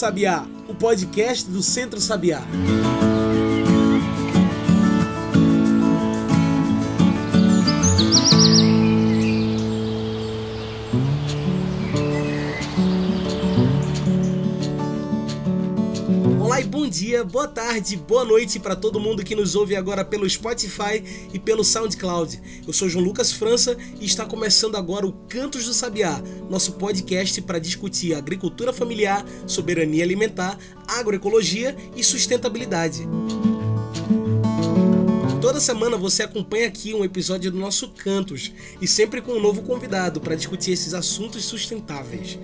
Sabiá, o podcast do Centro Sabiá. Dia, boa tarde, boa noite para todo mundo que nos ouve agora pelo Spotify e pelo SoundCloud. Eu sou João Lucas França e está começando agora o Cantos do Sabiá, nosso podcast para discutir agricultura familiar, soberania alimentar, agroecologia e sustentabilidade. Toda semana você acompanha aqui um episódio do nosso Cantos e sempre com um novo convidado para discutir esses assuntos sustentáveis.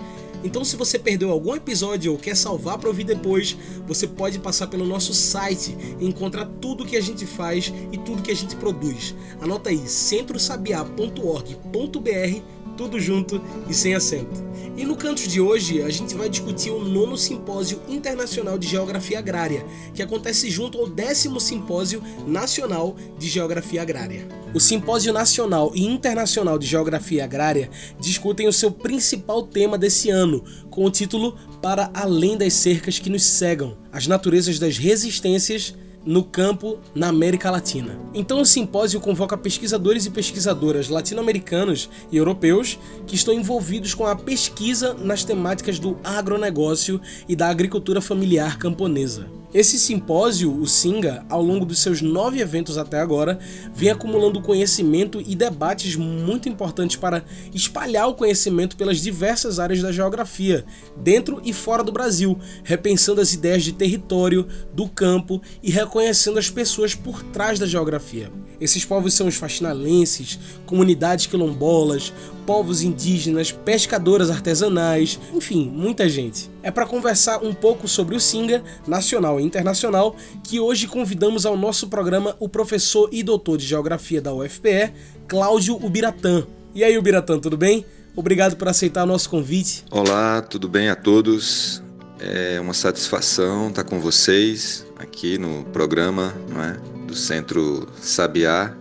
Então, se você perdeu algum episódio ou quer salvar para ouvir depois, você pode passar pelo nosso site e encontrar tudo que a gente faz e tudo que a gente produz. Anota aí centrosabiá.org.br, tudo junto e sem acento. E no canto de hoje, a gente vai discutir o nono Simpósio Internacional de Geografia Agrária, que acontece junto ao décimo Simpósio Nacional de Geografia Agrária. O Simpósio Nacional e Internacional de Geografia Agrária discutem o seu principal tema desse ano, com o título Para Além das Cercas que Nos Cegam As Naturezas das Resistências no campo na América Latina. Então o simpósio convoca pesquisadores e pesquisadoras latino-americanos e europeus que estão envolvidos com a pesquisa nas temáticas do agronegócio e da agricultura familiar camponesa. Esse simpósio, o Singa, ao longo dos seus nove eventos até agora, vem acumulando conhecimento e debates muito importantes para espalhar o conhecimento pelas diversas áreas da geografia, dentro e fora do Brasil, repensando as ideias de território, do campo e reconhecendo as pessoas por trás da geografia. Esses povos são os faxinalenses, comunidades quilombolas, povos indígenas, pescadoras artesanais, enfim, muita gente. É para conversar um pouco sobre o Singa, nacional e internacional, que hoje convidamos ao nosso programa o professor e doutor de Geografia da UFPE, Cláudio Ubiratã. E aí, Ubiratã, tudo bem? Obrigado por aceitar o nosso convite. Olá, tudo bem a todos? É uma satisfação estar com vocês aqui no programa é, do Centro Sabiá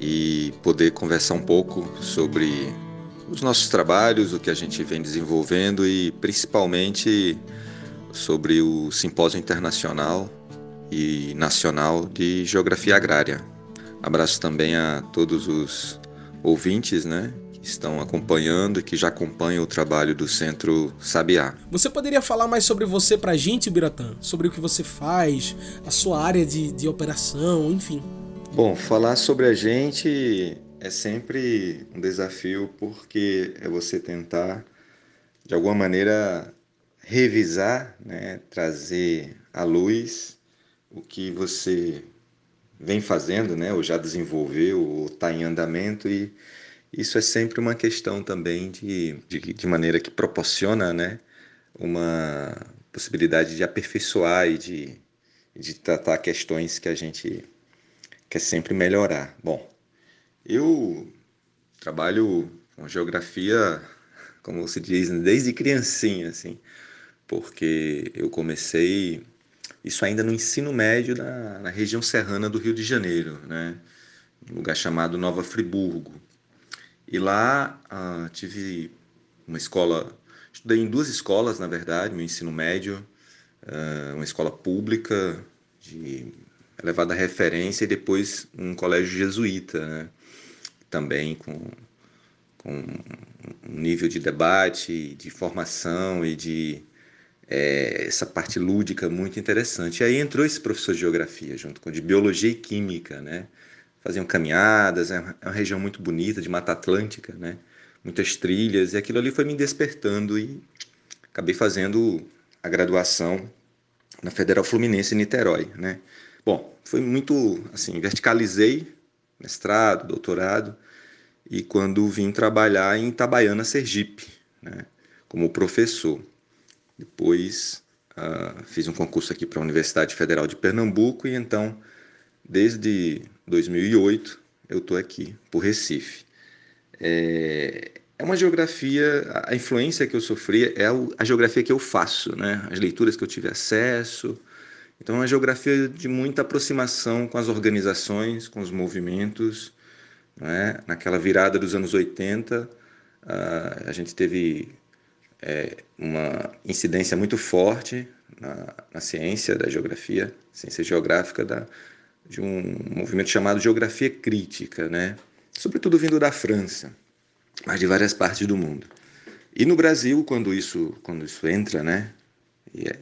e poder conversar um pouco sobre os nossos trabalhos, o que a gente vem desenvolvendo e principalmente sobre o Simpósio Internacional e Nacional de Geografia Agrária. Abraço também a todos os ouvintes, né, que estão acompanhando e que já acompanham o trabalho do Centro Sabiá. Você poderia falar mais sobre você para a gente, Biratã? Sobre o que você faz, a sua área de, de operação, enfim. Bom, falar sobre a gente é sempre um desafio porque é você tentar, de alguma maneira, revisar, né, trazer à luz o que você vem fazendo, né, ou já desenvolveu, ou está em andamento e isso é sempre uma questão também de, de, de maneira que proporciona, né, uma possibilidade de aperfeiçoar e de, de tratar questões que a gente quer sempre melhorar. Bom, eu trabalho com geografia, como se diz, desde criancinha, assim, porque eu comecei isso ainda no ensino médio na, na região serrana do Rio de Janeiro, né, um lugar chamado Nova Friburgo. E lá ah, tive uma escola, estudei em duas escolas, na verdade, meu ensino médio, ah, uma escola pública de elevada referência e depois um colégio jesuíta, né? também com, com um nível de debate, de formação e de é, essa parte lúdica muito interessante. E aí entrou esse professor de geografia junto com de biologia e química, né? Faziam caminhadas, é uma é região muito bonita de Mata Atlântica, né? Muitas trilhas e aquilo ali foi me despertando e acabei fazendo a graduação na Federal Fluminense em Niterói, né? Bom, foi muito assim, verticalizei mestrado, doutorado, e quando vim trabalhar em Itabaiana, Sergipe, né, como professor. Depois uh, fiz um concurso aqui para a Universidade Federal de Pernambuco e então, desde 2008, eu estou aqui, por Recife. É, é uma geografia, a influência que eu sofri é a geografia que eu faço, né? as leituras que eu tive acesso, então, é uma geografia de muita aproximação com as organizações, com os movimentos. Né? Naquela virada dos anos 80, a gente teve é, uma incidência muito forte na, na, ciência da geografia, ciência geográfica, da, de um movimento chamado geografia crítica, né? sobretudo vindo da França, mas de várias partes do mundo. E no Brasil, quando isso, quando isso entra, né? E, é,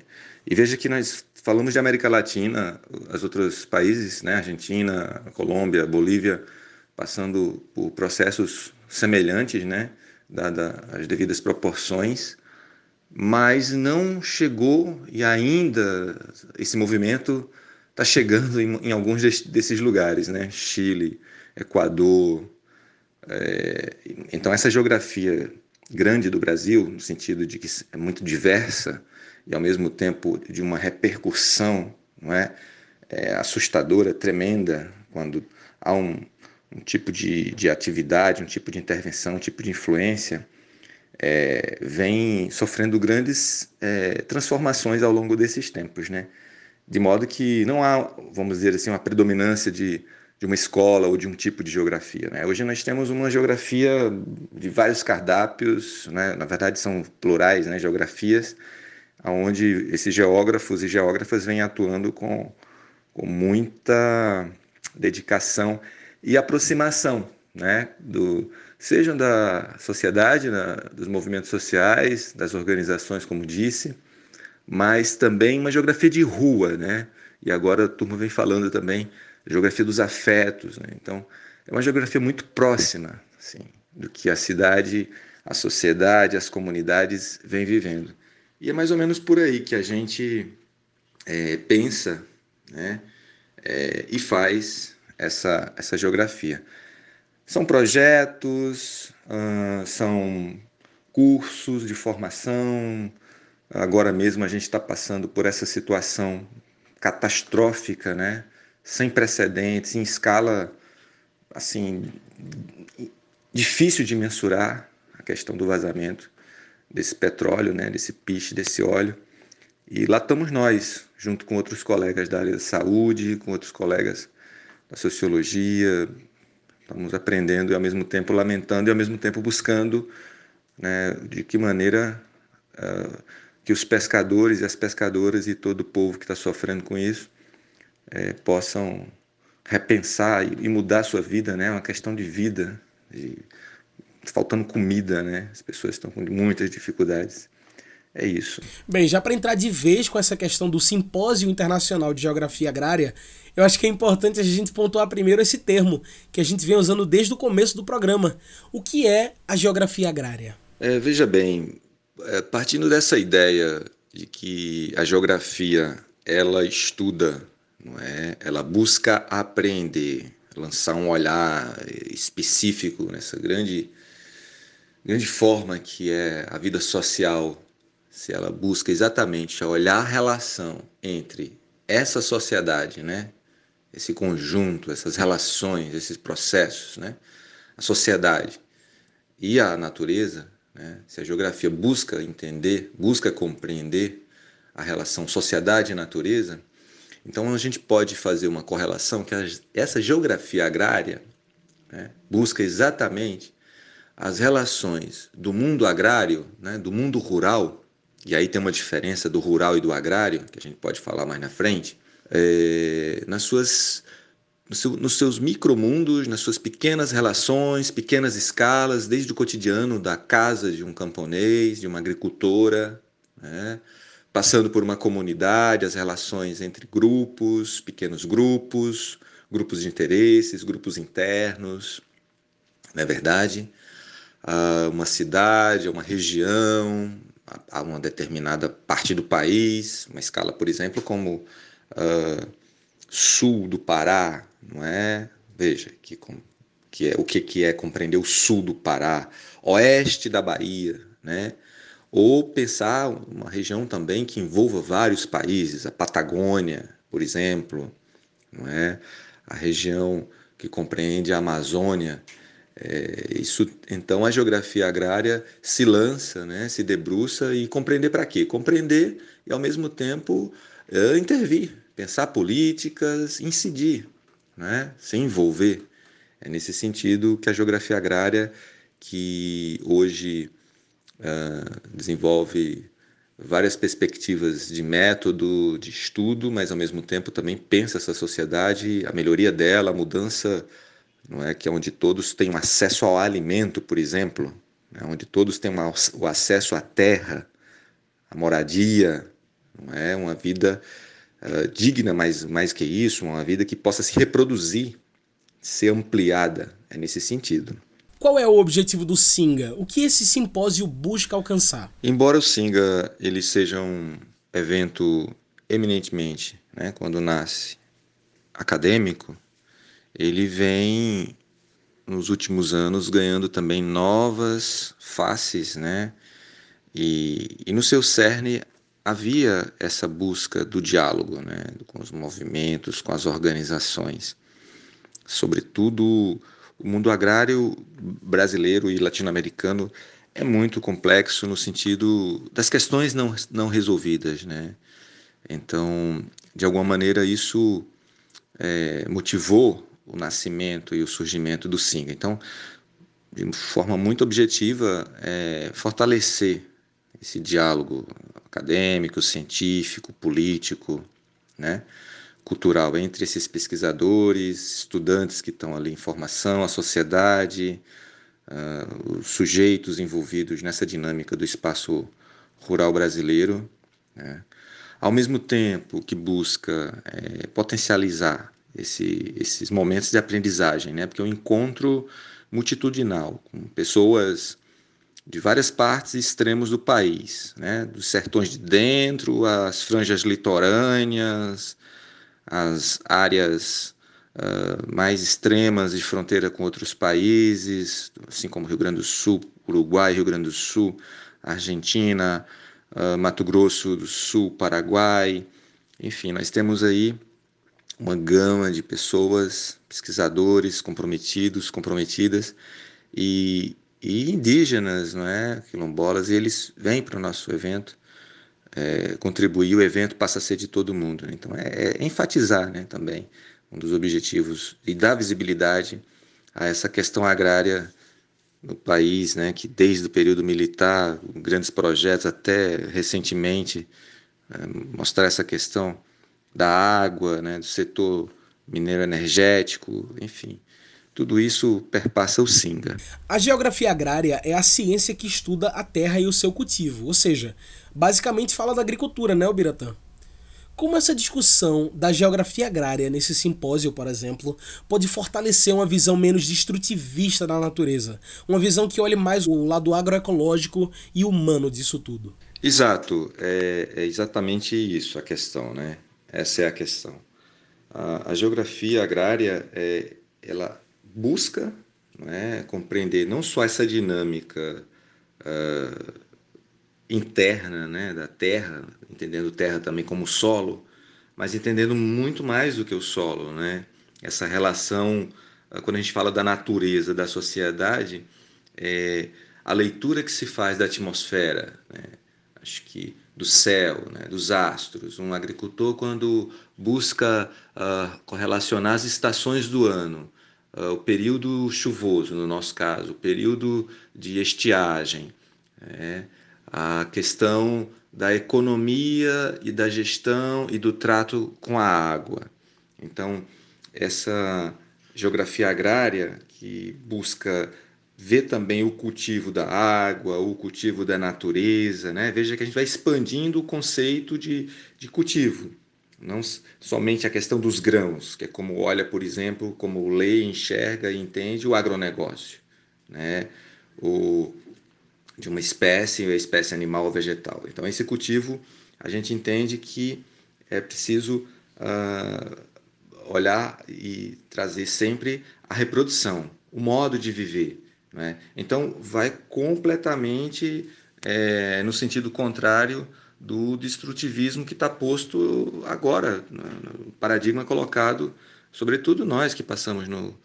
e veja que nós falamos de América Latina, os outros países, né? Argentina, Colômbia, Bolívia, passando por processos semelhantes, né? Dadas as devidas proporções, mas não chegou e ainda esse movimento está chegando em, em, alguns desses lugares, né? Chile, Equador. É, então essa geografia grande do Brasil, no sentido de que é muito diversa e ao mesmo tempo de uma repercussão, não é, é assustadora, tremenda, quando há um, um tipo de, de atividade, um tipo de intervenção, um tipo de influência, é, vem sofrendo grandes é, transformações ao longo desses tempos, né? De modo que não há, vamos dizer assim, uma predominância de, de uma escola ou de um tipo de geografia. Né? Hoje nós temos uma geografia de vários cardápios, né? na verdade são plurais, né? geografias, onde esses geógrafos e geógrafas vêm atuando com, com muita dedicação e aproximação, né, do, sejam da sociedade, na, dos movimentos sociais, das organizações, como disse, mas também uma geografia de rua, né? E agora a turma vem falando também geografia dos afetos, né? Então, é uma geografia muito próxima, assim, do que a cidade, a sociedade, as comunidades vêm vivendo. E é mais ou menos por aí que a gente é, pensa, né? É, e faz essa, essa geografia. São projetos, uh, são cursos de formação. Agora mesmo a gente está passando por essa situação catastrófica, né? sem precedentes, em escala assim difícil de mensurar a questão do vazamento desse petróleo, né? desse piche, desse óleo. E lá estamos nós, junto com outros colegas da área da saúde, com outros colegas da sociologia. Estamos aprendendo e ao mesmo tempo lamentando e ao mesmo tempo buscando né, de que maneira uh, que os pescadores e as pescadoras e todo o povo que está sofrendo com isso uh, possam repensar e, e, mudar a sua vida, né? É uma questão de vida, de, faltando comida, né? As pessoas estão com muitas dificuldades. É isso. Bem, já para entrar de vez com essa questão do Simpósio Internacional de Geografia Agrária, eu acho que é importante a gente pontuar primeiro esse termo, que a gente vem usando desde o começo do programa. O que é a geografia agrária? É, veja bem, é, partindo dessa ideia de que a geografia ela estuda, não é? ela busca aprender, lançar um olhar específico nessa grande, grande forma que é a vida social se ela busca exatamente olhar a relação entre essa sociedade, né, esse conjunto, essas relações, esses processos, né, a sociedade e a natureza, né, se a geografia busca entender, busca compreender a relação sociedade e natureza, então a gente pode fazer uma correlação que essa geografia agrária né, busca exatamente as relações do mundo agrário, né, do mundo rural, e aí tem uma diferença do rural e do agrário, que a gente pode falar mais na frente, é, nas suas, nos seus micromundos, nas suas pequenas relações, pequenas escalas, desde o cotidiano da casa de um camponês, de uma agricultora, né, passando por uma comunidade, as relações entre grupos, pequenos grupos, grupos de interesses, grupos internos, não é verdade? Ah, uma cidade, uma região, a uma determinada parte do país, uma escala, por exemplo, como uh, sul do Pará, não é? Veja que, que é o que, que é compreender o sul do Pará, oeste da Bahia, né? Ou pensar uma região também que envolva vários países, a Patagônia, por exemplo, não é? A região que compreende a Amazônia, é, isso, então a geografia agrária se lança, né, se debruça e compreender para quê? Compreender e ao mesmo tempo é, intervir, pensar políticas, incidir, né, se envolver. É nesse sentido que a geografia agrária, que hoje uh, desenvolve várias perspectivas de método, de estudo, mas ao mesmo tempo também pensa essa sociedade, a melhoria dela, a mudança, não é que é onde todos têm acesso ao alimento, por exemplo, né? onde todos têm uma, o acesso à terra, à moradia, não é uma vida uh, digna, mais mais que isso, uma vida que possa se reproduzir, ser ampliada, é nesse sentido. Qual é o objetivo do Singa? O que esse simpósio busca alcançar? Embora o Singa ele seja um evento eminentemente, né, quando nasce, acadêmico, ele vem nos últimos anos ganhando também novas faces, né? E, e no seu cerne havia essa busca do diálogo, né, com os movimentos, com as organizações, sobretudo o mundo agrário brasileiro e latino-americano é muito complexo no sentido das questões não, não resolvidas, né? Então, de alguma maneira, isso é, motivou o nascimento e o surgimento do Singa. Então, de forma muito objetiva, é, fortalecer esse diálogo acadêmico, científico, político, né? cultural entre esses pesquisadores, estudantes que estão ali em formação, a sociedade, uh, os sujeitos envolvidos nessa dinâmica do espaço rural brasileiro, né? ao mesmo tempo que busca é, potencializar esse, esses momentos de aprendizagem, né? porque é um encontro multitudinal com pessoas de várias partes e extremos do país, né? dos sertões de dentro, as franjas litorâneas, as áreas uh, mais extremas de fronteira com outros países, assim como Rio Grande do Sul, Uruguai, Rio Grande do Sul, Argentina, uh, Mato Grosso do Sul, Paraguai. Enfim, nós temos aí uma gama de pessoas, pesquisadores comprometidos, comprometidas e, e indígenas, não é, quilombolas, e eles vêm para o nosso evento é, contribuir, o evento passa a ser de todo mundo. Né? Então, é, é, enfatizar né, também um dos objetivos e dar visibilidade a essa questão agrária no país, né, que desde o período militar, grandes projetos até recentemente, é, mostrar essa questão da água, né, do setor mineiro energético, enfim. Tudo isso perpassa o Singa. A geografia agrária é a ciência que estuda a terra e o seu cultivo, ou seja, basicamente fala da agricultura, né, Biratã? Como essa discussão da geografia agrária nesse simpósio, por exemplo, pode fortalecer uma visão menos destrutivista da natureza? Uma visão que olhe mais o lado agroecológico e humano disso tudo? Exato, é, é exatamente isso a questão, né? Essa é a questão. A, a geografia agrária, é, ela busca né, compreender não só essa dinâmica uh, interna né, da Terra, entendendo Terra também como solo, mas entendendo muito mais do que o solo, né? Essa relação, quando a gente fala da natureza da sociedade, é a leitura que se faz da atmosfera, né? Acho que do céu, né, dos astros. Um agricultor, quando busca uh, correlacionar as estações do ano, uh, o período chuvoso, no nosso caso, o período de estiagem, é, a questão da economia e da gestão e do trato com a água. Então, essa geografia agrária que busca ver também o cultivo da água, o cultivo da natureza, né? Veja que a gente vai expandindo o conceito de, de cultivo não somente a questão dos grãos, que é como olha, por exemplo, como lê, enxerga e entende o agronegócio, né? o, de uma espécie, a espécie animal ou vegetal. Então, esse cultivo, a gente entende que é preciso uh, olhar e trazer sempre a reprodução, o modo de viver. Né? Então, vai completamente é, no sentido contrário do destrutivismo que está posto agora, no paradigma colocado, sobretudo nós que passamos no,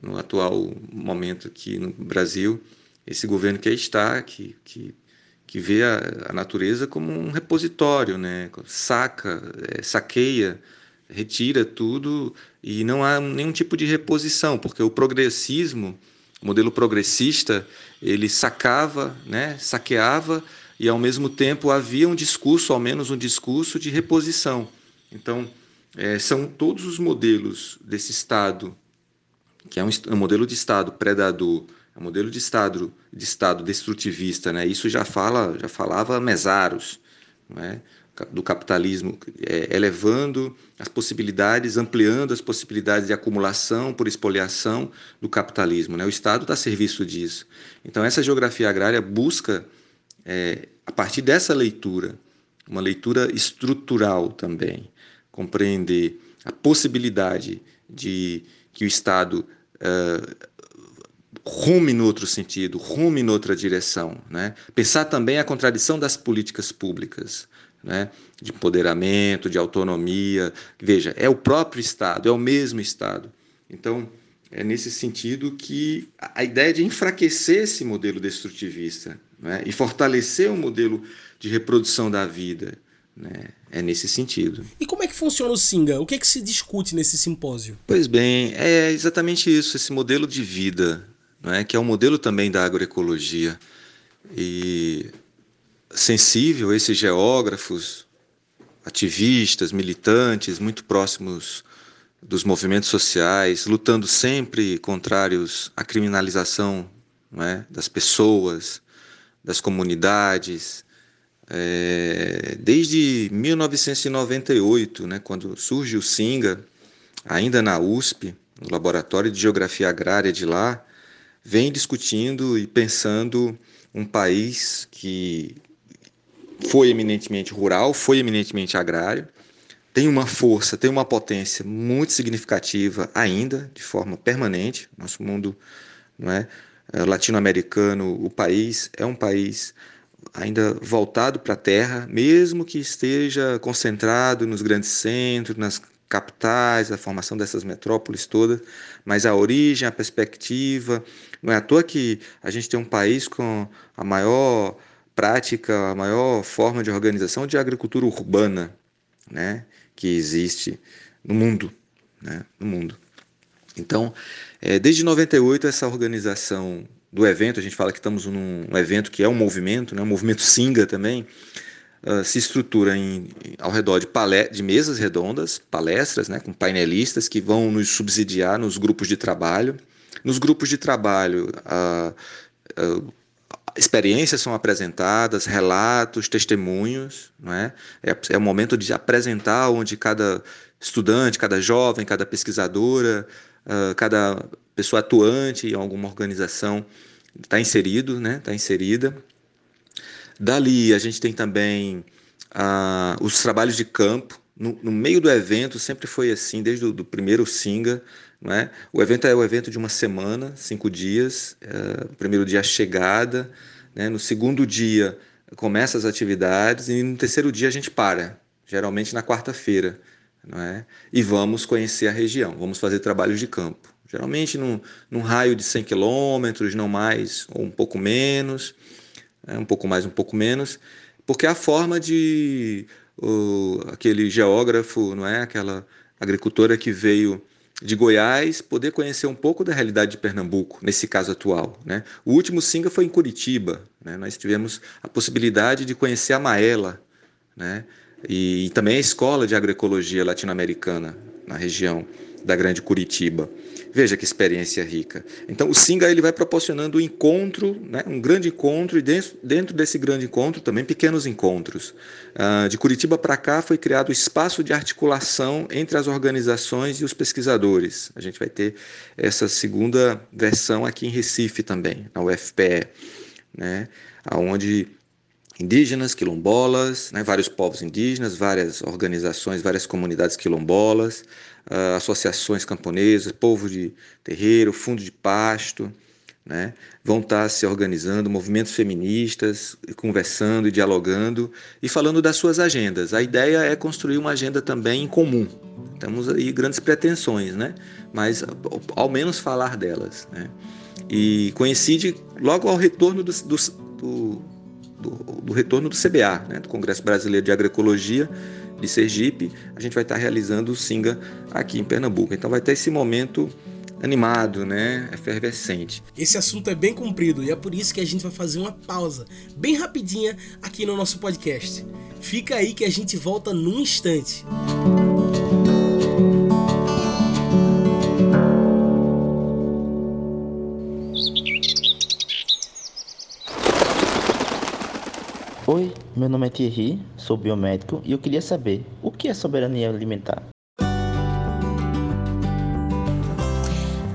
no atual momento aqui no Brasil, esse governo que aí está, que, que, que vê a, a natureza como um repositório, né? saca, é, saqueia, retira tudo e não há nenhum tipo de reposição, porque o progressismo O modelo progressista, ele sacava, né, saqueava e ao mesmo tempo havia um discurso, ao menos um discurso de reposição. Então, é, são todos os modelos desse Estado, que é um, um modelo de Estado predador, é um modelo de Estado, de Estado destrutivista, né? Isso já fala, já falava Mesaros, né? Do capitalismo, é, elevando as possibilidades, ampliando as possibilidades de acumulação por expoliação do capitalismo. Né? O Estado está a serviço disso. Então, essa geografia agrária busca, é, a partir dessa leitura, uma leitura estrutural também, compreender a possibilidade de que o Estado uh, rume no outro sentido, rume em outra direção. Né? Pensar também a contradição das políticas públicas né, de empoderamento, de autonomia. Veja, é o próprio Estado, é o mesmo Estado. Então, é nesse sentido que a ideia de enfraquecer esse modelo destrutivista né, e fortalecer o um modelo de reprodução da vida né, é nesse sentido. E como é que funciona o Singa? O que é que se discute nesse simpósio? Pois bem, é exatamente isso, esse modelo de vida, é, que é um modelo também da agroecologia. E sensível esses geógrafos, ativistas, militantes, muito próximos dos movimentos sociais, lutando sempre contrários à criminalização é, das pessoas, das comunidades. É, desde 1998, né, quando surge o SINGA, ainda na USP, no Laboratório de Geografia Agrária de lá, vem discutindo e pensando um país que foi eminentemente rural, foi eminentemente agrário, tem uma força, tem uma potência muito significativa ainda, de forma permanente. Nosso mundo não é, é latino-americano, o país é um país ainda voltado para a terra, mesmo que esteja concentrado nos grandes centros, nas capitais, a formação dessas metrópoles todas, mas a origem, a perspectiva, não é à toa que a gente tem um país com a maior prática, a maior forma de organização de agricultura urbana né, que existe no mundo. Né, no mundo. Então, é, desde 98, essa organização do evento, a gente fala que estamos num evento que é um movimento, né, um movimento Singa também, uh, se estrutura em, ao redor de, de mesas redondas, palestras, né, com painelistas que vão nos subsidiar nos grupos de trabalho. Nos grupos de trabalho, uh, uh, experiências são apresentadas, relatos, testemunhos, não é? é? É o momento de apresentar onde cada estudante, cada jovem, cada pesquisadora, uh, cada pessoa atuante em alguma organização está inserido, né? Está inserida. Dali a gente tem também uh, os trabalhos de campo. No, no, meio do evento sempre foi assim, desde o do primeiro Singa, não é? O evento é o evento de uma semana, cinco dias. É, o primeiro dia a chegada, né? no segundo dia começa as atividades e no terceiro dia a gente para, geralmente na quarta-feira, não é? E vamos conhecer a região, vamos fazer trabalhos de campo. Geralmente num, num raio de 100 quilômetros, não mais, ou um pouco menos, é, um pouco mais, um pouco menos, porque a forma de o, aquele geógrafo, não é? Aquela agricultora que veio de Goiás poder conhecer um pouco da realidade de Pernambuco, nesse caso atual. Né? O último Singa foi em Curitiba. Né? Nós tivemos a possibilidade de conhecer a Maela né? e, e também a Escola de Agroecologia Latino-Americana na região da Grande Curitiba. Veja que experiência rica. Então, o Singa ele vai proporcionando um encontro, né, um grande encontro, e dentro, dentro desse grande encontro também pequenos encontros. Uh, de Curitiba para cá foi criado o espaço de articulação entre as organizações e os pesquisadores. A gente vai ter essa segunda versão aqui em Recife também, na UFPE, né, onde indígenas, quilombolas, né, vários povos indígenas, várias organizações, várias comunidades quilombolas, uh, associações camponesas, povo de terreiro, fundo de pasto, né, vão estar se organizando, movimentos feministas, conversando e dialogando e falando das suas agendas. A ideia é construir uma agenda também em comum. Temos aí grandes pretensões, né? mas ao menos falar delas. Né? E coincide logo ao retorno do, do, do do, do retorno do CBA, né, do Congresso Brasileiro de Agroecologia de Sergipe, a gente vai estar realizando o SINGA aqui em Pernambuco. Então vai ter esse momento animado, né? Efervescente. Esse assunto é bem comprido e é por isso que a gente vai fazer uma pausa bem rapidinha aqui no nosso podcast. Fica aí que a gente volta num instante. Oi, meu nome é Thierry, sou biomédico e eu queria saber o que é soberania alimentar.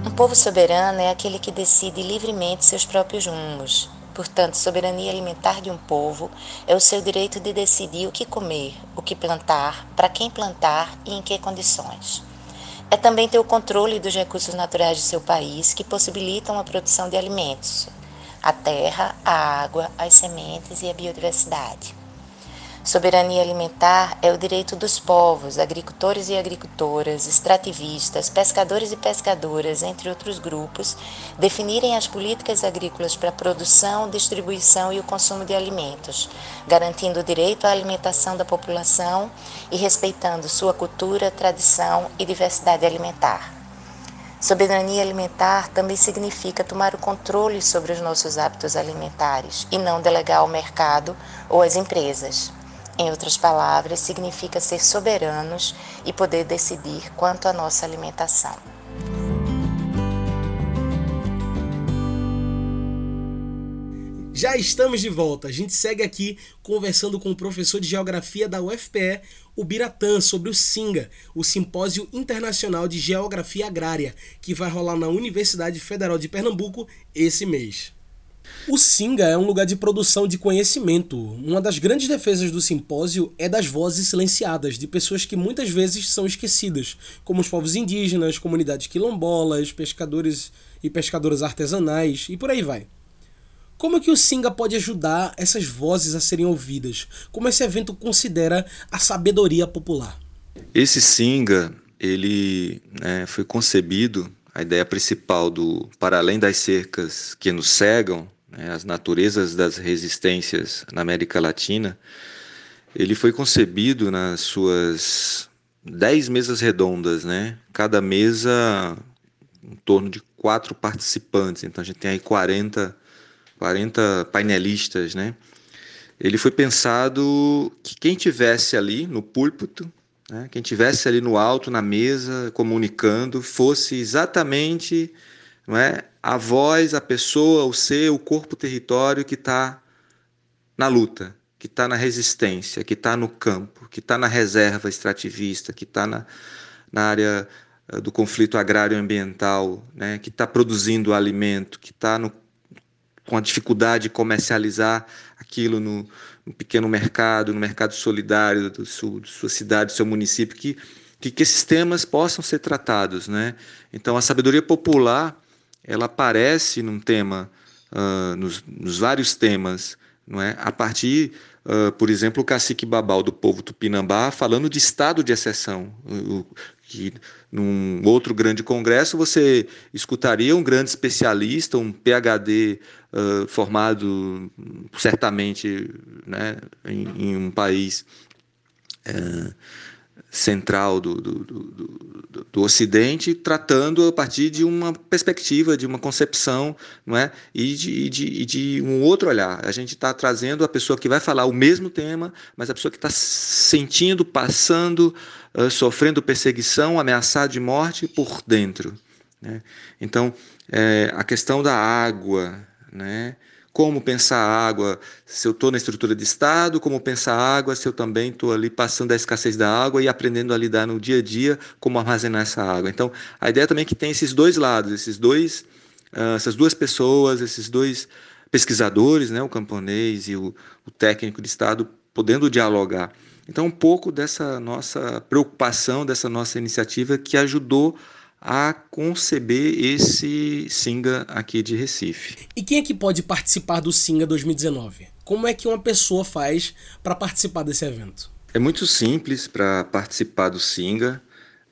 Um povo soberano é aquele que decide livremente seus próprios rumos. Portanto, soberania alimentar de um povo é o seu direito de decidir o que comer, o que plantar, para quem plantar e em que condições. É também ter o controle dos recursos naturais de seu país que possibilitam a produção de alimentos, a terra, a água, as sementes e a biodiversidade. Soberania alimentar é o direito dos povos, agricultores e agricultoras, extrativistas, pescadores e pescadoras, entre outros grupos, definirem as políticas agrícolas para a produção, distribuição e o consumo de alimentos, garantindo o direito à alimentação da população e respeitando sua cultura, tradição e diversidade alimentar. Soberania alimentar também significa tomar o controle sobre os nossos hábitos alimentares e não delegar ao mercado ou às empresas. Em outras palavras, significa ser soberanos e poder decidir quanto à nossa alimentação. Já estamos de volta. A gente segue aqui conversando com o professor de Geografia da UFPE, o Biratã, sobre o SINGA, o Simpósio Internacional de Geografia Agrária, que vai rolar na Universidade Federal de Pernambuco esse mês. O Singa é um lugar de produção de conhecimento. Uma das grandes defesas do simpósio é das vozes silenciadas de pessoas que muitas vezes são esquecidas, como os povos indígenas, comunidades quilombolas, pescadores e pescadoras artesanais e por aí vai. Como é que o Singa pode ajudar essas vozes a serem ouvidas? Como esse evento considera a sabedoria popular? Esse Singa, ele né, foi concebido, a ideia principal do Para Além das Cercas que nos cegam, né, as naturezas das resistências na América Latina, ele foi concebido nas suas dez mesas redondas, né? Cada mesa em torno de quatro participantes, então a gente tem aí 40 40 painelistas, né? Ele foi pensado que quem tivesse ali no púlpito, né, quem tivesse ali no alto, na mesa, comunicando, fosse exatamente não é, a voz, a pessoa, o ser, o corpo, o território que está na luta, que está na resistência, que está no campo, que está na reserva extrativista, que está na, na área eh, do conflito agrário ambiental, né, que está produzindo alimento, que está com a dificuldade de comercializar aquilo no, no pequeno mercado, no mercado solidário do de sua cidade, do seu município, que, que, que esses temas possam ser tratados. Né? Então, a sabedoria popular ela aparece num tema, uh, nos, nos, vários temas, não é? a partir, uh, por exemplo, o cacique Babal do povo tupinambá falando de estado de exceção, o, que num outro grande congresso você escutaria um grande especialista, um PhD uh, formado certamente né, em, em, um país uh, central do, do, do, do, Ocidente, tratando a partir de uma perspectiva, de uma concepção, não é? e, de, de, de um outro olhar. A gente está trazendo a pessoa que vai falar o mesmo tema, mas a pessoa que está sentindo, passando, uh, sofrendo perseguição, ameaçado de morte por dentro. Né? Então, é, a questão da água, né? Como pensar a água se eu estou na estrutura de Estado, como pensar a água se eu também estou ali passando a escassez da água e aprendendo a lidar no dia a dia como armazenar essa água. Então, a ideia também é que tem esses dois lados, esses dois, uh, essas duas pessoas, esses dois pesquisadores, né, o camponês e o, o técnico de Estado, podendo dialogar. Então, um pouco dessa nossa preocupação, dessa nossa iniciativa que ajudou a conceber esse Singa aqui de Recife. E quem é que pode participar do Singa 2019? Como é que uma pessoa faz para participar desse evento? É muito simples para participar do Singa.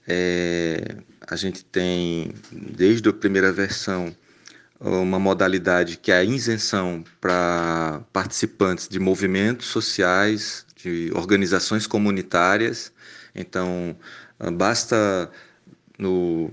É, a gente tem, desde a primeira versão, uma modalidade que é a isenção para participantes de movimentos sociais, de organizações comunitárias. Então, basta no,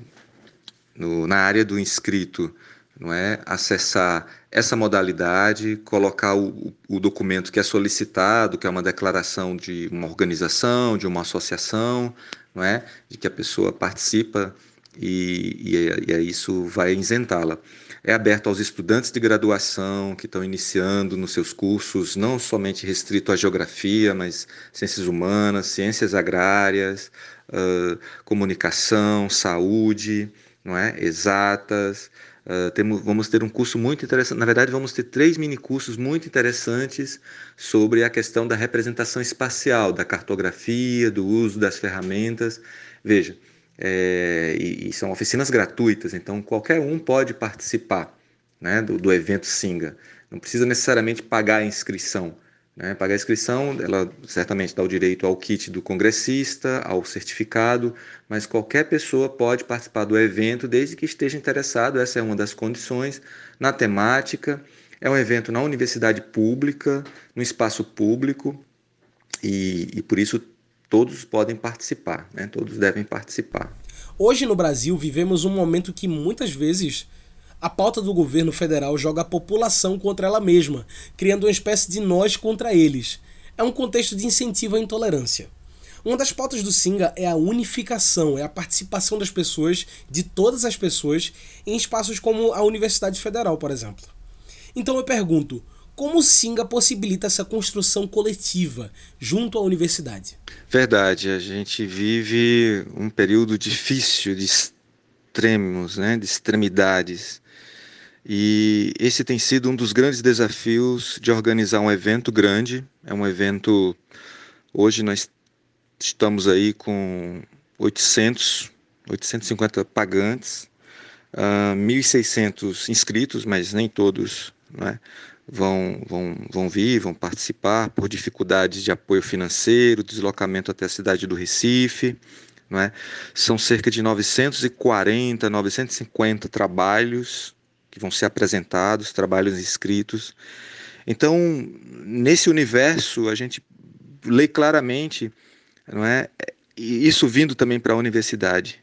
no, na área do inscrito, não é? Acessar essa modalidade, colocar o, o, documento que é solicitado, que é uma declaração de uma organização, de uma associação, não é? De que a pessoa participa e, e, e isso vai isentá-la. É aberto aos estudantes de graduação que estão iniciando nos seus cursos, não somente restrito à geografia, mas ciências humanas, ciências agrárias, uh, comunicação, saúde, não é? exatas. Uh, temos, vamos ter um curso muito interessante, na verdade, vamos ter três mini cursos muito interessantes sobre a questão da representação espacial, da cartografia, do uso das ferramentas. Veja, é, e, e, são oficinas gratuitas, então qualquer um pode participar né, do, do evento Singa. Não precisa necessariamente pagar a inscrição. Né? Pagar a inscrição, ela certamente dá o direito ao kit do congressista, ao certificado, mas qualquer pessoa pode participar do evento desde que esteja interessado, essa é uma das condições, na temática. É um evento na universidade pública, no espaço público, e, e por isso todos podem participar, né? todos devem participar. Hoje no Brasil vivemos um momento que muitas vezes a pauta do governo federal joga a população contra ela mesma, criando uma espécie de nós contra eles. É um contexto de incentivo à intolerância. Uma das pautas do Singa é a unificação, é a participação das pessoas, de todas as pessoas, em espaços como a Universidade Federal, por exemplo. Então eu pergunto, como o Singa possibilita essa construção coletiva junto à universidade? Verdade, a gente vive um período difícil de extremos, né, de extremidades. E esse tem sido um dos grandes desafios de organizar um evento grande. É um evento. Hoje nós estamos aí com 800, 850 pagantes, uh, ah, 1.600 inscritos, mas nem todos né, vão, vão, vão vir, vão participar por dificuldades de apoio financeiro, deslocamento até a cidade do Recife. Não é? São cerca de 940, 950 trabalhos que vão ser apresentados, trabalhos escritos. Então, nesse universo, a gente lê claramente, não é? Isso vindo também para a universidade.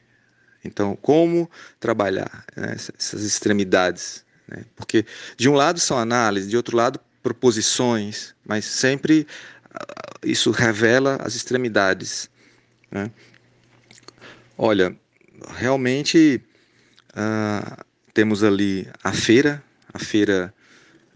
Então, como trabalhar né, essas extremidades? Né? Porque, de um lado, são análises, de outro lado, proposições, mas sempre ah, isso revela as extremidades. Né? Olha, realmente. Uh, temos ali a feira, a feira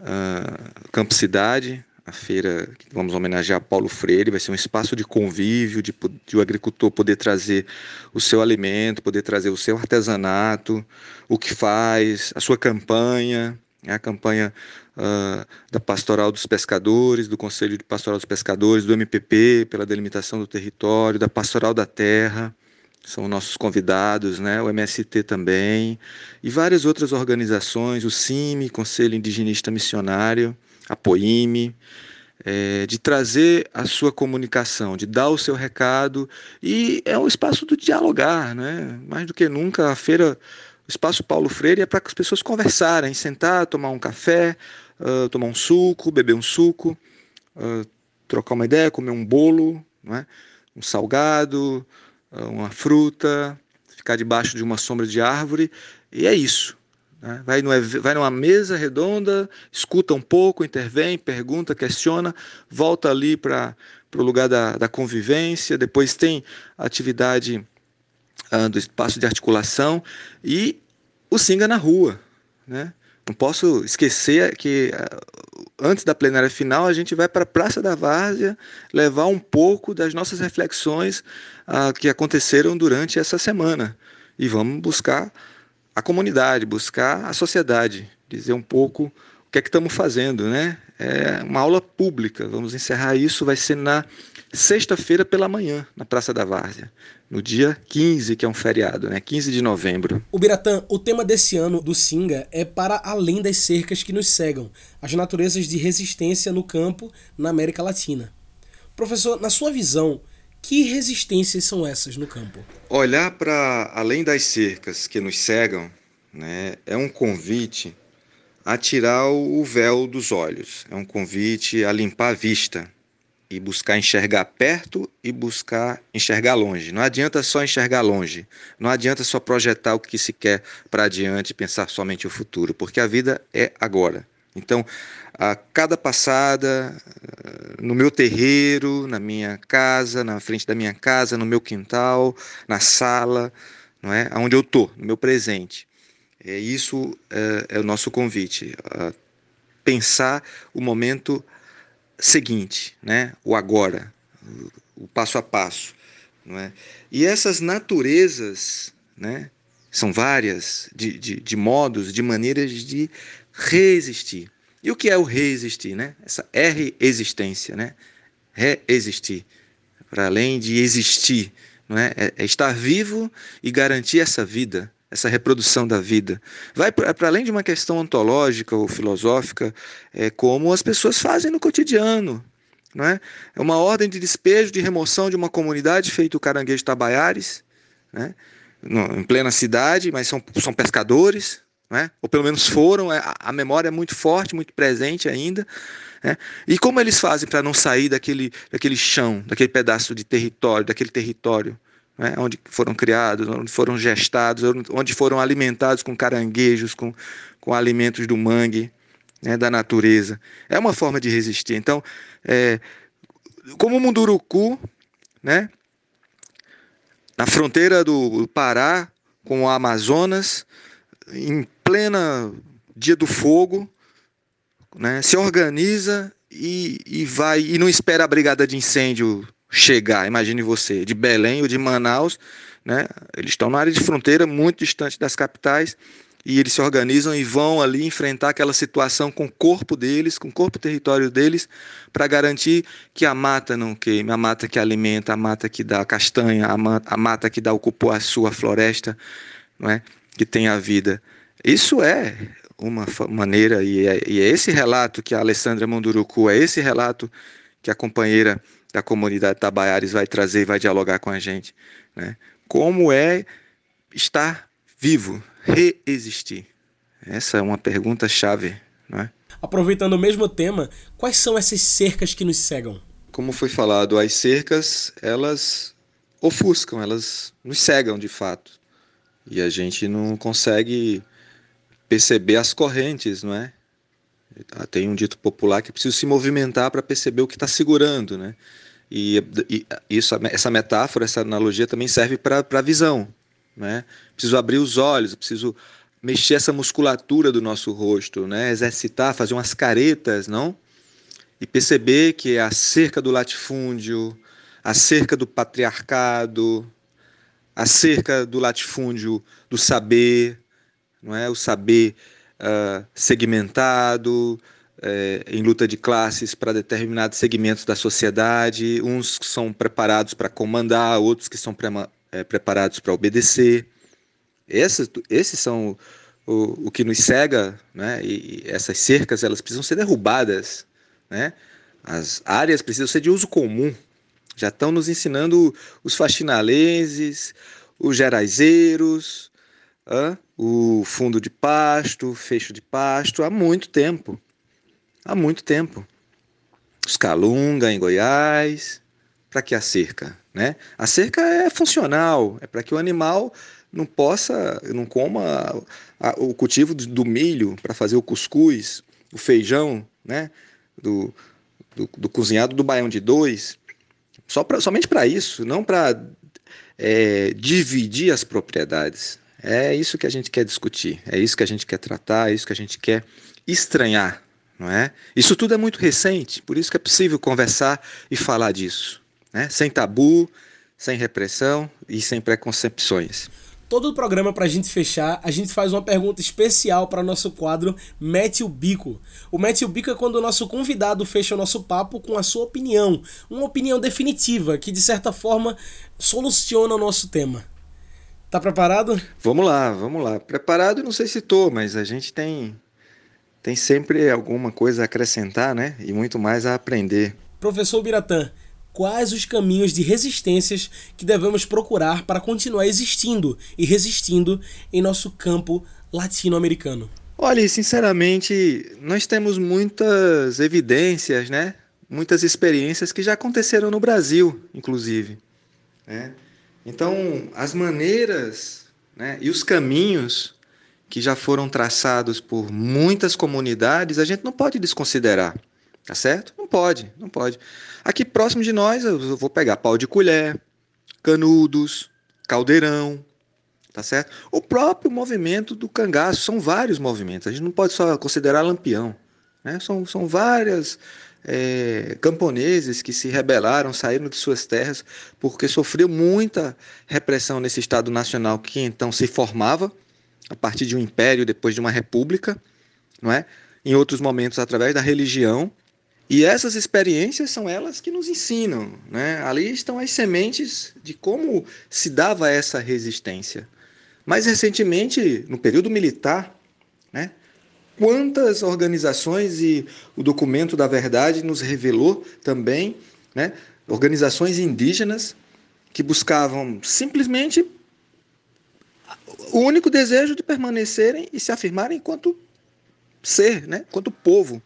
uh, Campo Cidade, a feira que vamos homenagear Paulo Freire, vai ser um espaço de convívio, de, de, o agricultor poder trazer o seu alimento, poder trazer o seu artesanato, o que faz, a sua campanha, a campanha uh, da Pastoral dos Pescadores, do Conselho de Pastoral dos Pescadores, do MPP, pela delimitação do território, da Pastoral da Terra, são nossos convidados, né? o MST também, e várias outras organizações, o CIMI, Conselho Indigenista Missionário, a POIME, é, de trazer a sua comunicação, de dar o seu recado, e é um espaço do dialogar, né? mais do que nunca a feira, o espaço Paulo Freire é para que as pessoas conversarem, sentar, tomar um café, uh, tomar um suco, beber um suco, uh, trocar uma ideia, comer um bolo, não é? um salgado, uma fruta, ficar debaixo de uma sombra de árvore, e é isso. Né? Vai, numa, vai numa mesa redonda, escuta um pouco, intervém, pergunta, questiona, volta ali para o lugar da, da convivência, depois tem atividade ah, do espaço de articulação e o Singa na rua. Né? Não posso esquecer que ah, antes da plenária final a gente vai para a Praça da Várzea levar um pouco das nossas reflexões ah, que aconteceram durante essa semana e vamos buscar a comunidade, buscar a sociedade, dizer um pouco o que é que estamos fazendo, né? É uma aula pública. Vamos encerrar isso, vai ser na sexta-feira pela manhã, na Praça da Várzea, no dia 15, que é um feriado, né? 15 de novembro. O Biratã, o tema desse ano do Singa é para além das cercas que nos cegam, as naturezas de resistência no campo na América Latina. Professor, na sua visão, que resistências são essas no campo? Olhar para além das cercas que nos cegam né, é um convite a tirar o véu dos olhos, é um convite a limpar a vista e buscar enxergar perto e buscar enxergar longe. Não adianta só enxergar longe, não adianta só projetar o que se quer para adiante e pensar somente o futuro, porque a vida é agora. Então, a cada passada, no meu terreiro, na minha casa, na frente da minha casa, no meu quintal, na sala, não é? Onde eu estou, no meu presente. É isso é, é o nosso convite, pensar o momento seguinte, né? o agora, o passo a passo. Não é? E essas naturezas, né? são várias, de, de, de modos, de maneiras de resistir. E o que é o resistir? Né? Essa R-existência, né? reexistir, para além de existir, não é? é? é estar vivo e garantir essa vida, essa reprodução da vida. Vai para além de uma questão ontológica ou filosófica, é como as pessoas fazem no cotidiano. Não é? é uma ordem de despejo, de remoção de uma comunidade feito o caranguejo Tabaiares, né? em plena cidade, mas são, são pescadores, né? ou pelo menos foram, é, a memória é muito forte, muito presente ainda. Né? E como eles fazem para não sair daquele, daquele chão, daquele pedaço de território, daquele território né, onde foram criados, onde foram gestados, onde foram alimentados com caranguejos, com, com alimentos do mangue, né, da natureza. É uma forma de resistir. Então, é, como o Munduruku, né, na fronteira do Pará com o Amazonas, em plena dia do fogo, né, se organiza e, e vai e não espera a brigada de incêndio chegar, imagine você, de Belém ou de Manaus, né? Eles estão na área de fronteira, muito distante das capitais, e eles se organizam e vão ali enfrentar aquela situação com o corpo deles, com o corpo território deles, para garantir que a mata não queime, a mata que alimenta, a mata que dá castanha, a mata, a mata que dá o cupuaçu, a floresta, não é? que tem a vida. Isso é uma maneira, e é, e é esse relato que a Alessandra Munduruku, é esse relato que a companheira da comunidade Tabaiares vai trazer e vai dialogar com a gente. Né? Como é estar vivo, reexistir? Essa é uma pergunta chave. Né? Aproveitando o mesmo tema, quais são essas cercas que nos cegam? Como foi falado, as cercas, elas ofuscam, elas nos cegam de fato. E a gente não consegue perceber as correntes, não é? Tem um dito popular que é preciso se movimentar para perceber o que está segurando, né? E, e, isso, essa metáfora, essa analogia também serve para a visão, né? Preciso abrir os olhos, preciso mexer essa musculatura do nosso rosto, né? Exercitar, fazer umas caretas, não? E perceber que é a cerca do latifúndio, a cerca do patriarcado, a cerca do latifúndio do saber, não é? O saber uh, segmentado, uh, em luta de classes para determinados segmentos da sociedade, uns que são preparados para comandar, outros que são é, preparados para obedecer. Esses, esses são o, o que nos cega, né? e, e essas cercas elas precisam ser derrubadas. Né? As áreas precisam ser de uso comum. Já estão nos ensinando os faxinaleses, os geraizeiros, o fundo de pasto, fecho de pasto, há muito tempo. Há muito tempo. Os Calunga, em Goiás. Para que a cerca? Né? A cerca é funcional, é para que o animal não possa, não coma a, a, o cultivo do, do milho para fazer o cuscuz, o feijão, né? do, do, do cozinhado do baião de dois, só pra, somente para isso, não para é, dividir as propriedades. É isso que a gente quer discutir, é isso que a gente quer tratar, é isso que a gente quer estranhar, não é? Isso tudo é muito recente, por isso que é possível conversar e falar disso, né? Sem tabu, sem repressão e sem preconcepções. Todo o programa para a gente fechar, a gente faz uma pergunta especial para nosso quadro Mete o Bico. O Mete o Bico é quando o nosso convidado fecha o nosso papo com a sua opinião, uma opinião definitiva que de certa forma soluciona o nosso tema. Tá preparado? Vamos lá, vamos lá. Preparado, não sei se tô, mas a gente tem tem sempre alguma coisa a acrescentar, né? E muito mais a aprender. Professor Biratã, quais os caminhos de resistências que devemos procurar para continuar existindo e resistindo em nosso campo latino-americano? Olha, sinceramente, nós temos muitas evidências, né, muitas experiências que já aconteceram no Brasil, inclusive. Né? Então, as maneiras né, e os caminhos que já foram traçados por muitas comunidades, a gente não pode desconsiderar. Tá certo? Não pode, não pode. Aqui próximo de nós, eu vou pegar pau de colher, canudos, caldeirão, tá certo? O próprio movimento do cangaço, são vários movimentos, a gente não pode só considerar lampião. Né? São, são várias é, camponeses que se rebelaram, saíram de suas terras, porque sofreu muita repressão nesse Estado Nacional que então se formava a partir de um império, depois de uma república, não é? em outros momentos através da religião. E essas experiências são elas que nos ensinam. Né? Ali estão as sementes de como se dava essa resistência. Mais recentemente, no período militar, né, quantas organizações, e o documento da verdade nos revelou também, né, organizações indígenas que buscavam simplesmente o único desejo de permanecerem e se afirmarem enquanto ser, né, enquanto povo,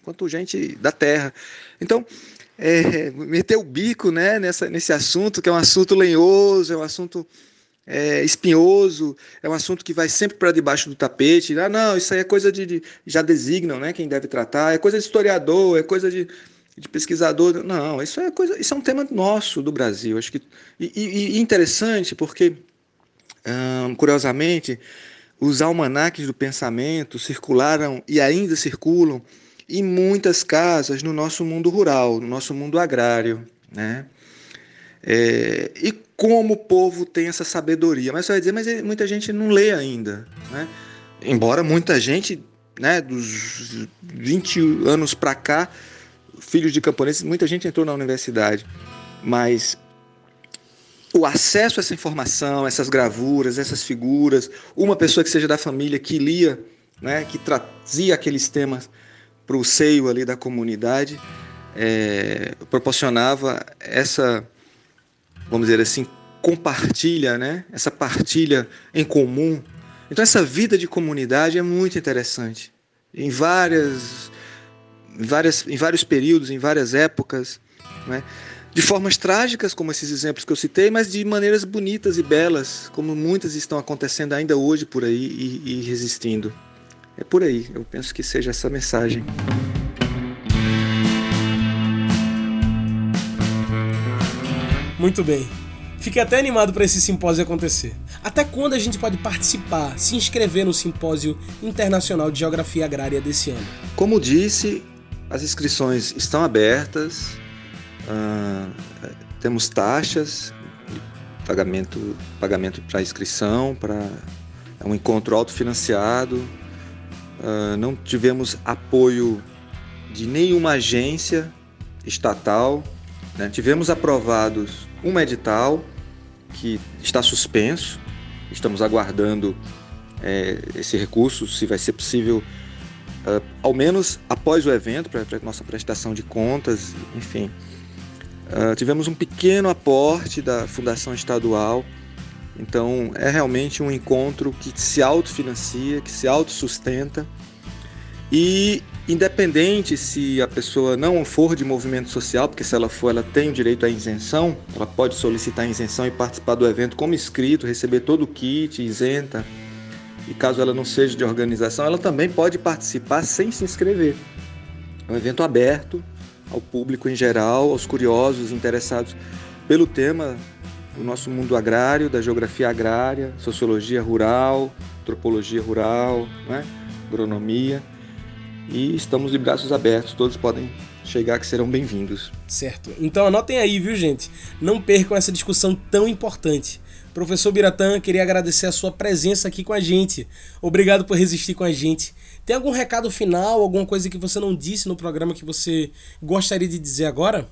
enquanto gente da terra. Então, é, meter o bico né, nessa, nesse assunto, que é um assunto lenhoso, é um assunto é, espinhoso, é um assunto que vai sempre para debaixo do tapete. Ah, não, isso aí é coisa de, de, Já designam né, quem deve tratar, é coisa de historiador, é coisa de, de pesquisador. Não, isso é coisa. Isso é um tema nosso do Brasil. Acho que, e, e, e interessante, porque, hum, curiosamente, os almanaques do pensamento circularam e ainda circulam em muitas casas no nosso mundo rural, no nosso mundo agrário. Né? É, e como o povo tem essa sabedoria. Mas você vai dizer, mas muita gente não lê ainda. Né? Embora muita gente, né, dos 20 anos para cá, filhos de camponeses, muita gente entrou na universidade. Mas o acesso a essa informação, essas gravuras, essas figuras, uma pessoa que seja da família que lia, né, que trazia aqueles temas para o seio ali da comunidade, é, proporcionava essa vamos dizer assim, compartilha, né? Essa partilha em comum. Então essa vida de comunidade é muito interessante. Em várias, em várias, em vários períodos, em várias épocas, né? De formas trágicas, como esses exemplos que eu citei, mas de maneiras bonitas e belas, como muitas estão acontecendo ainda hoje por aí e, e resistindo. É por aí, eu penso que seja essa mensagem. Muito bem. Fiquei até animado para esse simpósio acontecer. Até quando a gente pode participar, se inscrever no Simpósio Internacional de Geografia Agrária desse ano? Como disse, as inscrições estão abertas, uh, temos taxas, pagamento, pagamento para inscrição, para é um encontro autofinanciado, uh, não tivemos apoio de nenhuma agência estatal, né? tivemos aprovados um edital que está suspenso. Estamos aguardando é, esse recurso, se vai ser possível, uh, ao menos após o evento, para nossa prestação de contas, enfim. Uh, tivemos um pequeno aporte da Fundação Estadual, então é realmente um encontro que se autofinancia, que se autossustenta e Independente se a pessoa não for de movimento social, porque se ela for, ela tem o direito à isenção, ela pode solicitar isenção e participar do evento como inscrito, receber todo o kit, isenta. E caso ela não seja de organização, ela também pode participar sem se inscrever. É um evento aberto ao público em geral, aos curiosos interessados pelo tema do nosso mundo agrário, da geografia agrária, sociologia rural, antropologia rural, né? agronomia e estamos de braços abertos, todos podem chegar que serão bem-vindos. Certo. Então anotem aí, viu, gente? Não percam essa discussão tão importante. Professor Biratã, queria agradecer a sua presença aqui com a gente. Obrigado por resistir com a gente. Tem algum recado final, alguma coisa que você não disse no programa que você gostaria de dizer agora?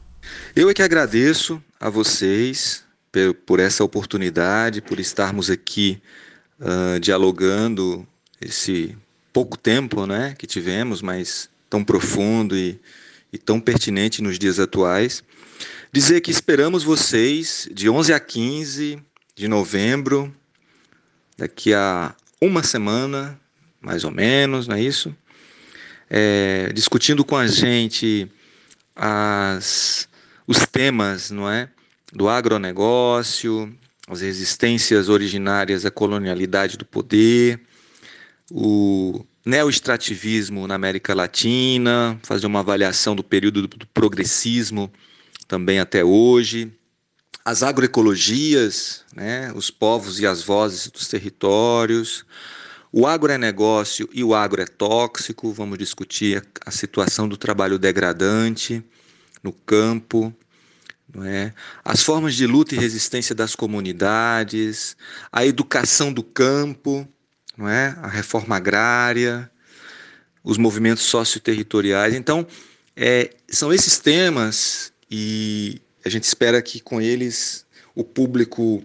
Eu é que agradeço a vocês por essa oportunidade, por estarmos aqui uh, dialogando esse pouco tempo né, que tivemos, mas tão profundo e, e tão pertinente nos dias atuais. Dizer que esperamos vocês de 11 a 15 de novembro, daqui a uma semana, mais ou menos, não é isso? É, discutindo com a gente as, os temas, não é, do agronegócio, as resistências originárias à colonialidade do poder, o neoestrativismo na América Latina, fazer uma avaliação do período do progressismo também até hoje, as agroecologias, né, os povos e as vozes dos territórios, o agronegócio e o agro é tóxico, vamos discutir a situação do trabalho degradante no campo, é? as formas de luta e resistência das comunidades, a educação do campo, não é? a reforma agrária, os movimentos socioterritoriais. Então, é, são esses temas e a gente espera que com eles o público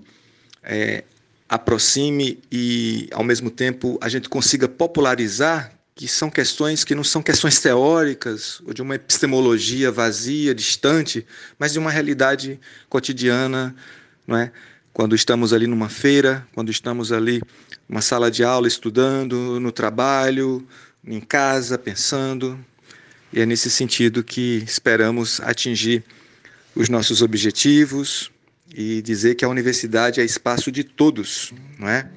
é, aproxime e, ao mesmo tempo, a gente consiga popularizar que são questões que não são questões teóricas ou de uma epistemologia vazia, distante, mas de uma realidade cotidiana, não é? Quando estamos ali numa feira, quando estamos ali numa sala de aula estudando, no trabalho, em casa, pensando. E é nesse sentido que esperamos atingir os nossos objetivos e dizer que a universidade é espaço de todos, não é?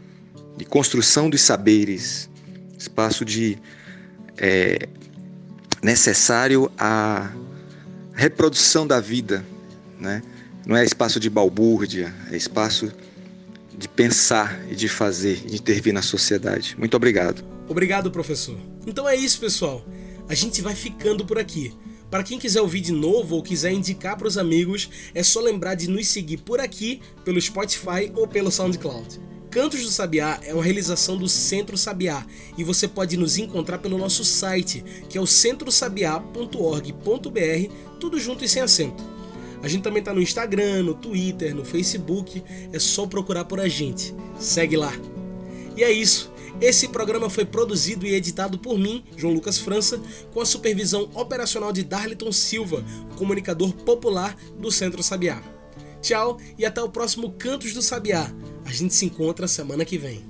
De construção dos saberes, espaço de é, necessário à reprodução da vida, né? Não é espaço de balbúrdia, é espaço de pensar e de fazer, de intervir na sociedade. Muito obrigado. Obrigado, professor. Então é isso, pessoal. A gente vai ficando por aqui. Para quem quiser ouvir de novo ou quiser indicar para os amigos, é só lembrar de nos seguir por aqui, pelo Spotify ou pelo SoundCloud. Cantos do Sabiá é uma realização do Centro Sabiá e você pode nos encontrar pelo nosso site, que é o centrosabiá.org.br, tudo junto e sem acento. A gente também está no Instagram, no Twitter, no Facebook, é só procurar por a gente. Segue lá. E é isso. Esse programa foi produzido e editado por mim, João Lucas França, com a supervisão operacional de Darliton Silva, comunicador popular do Centro Sabiá. Tchau e até o próximo Cantos do Sabiá. A gente se encontra semana que vem.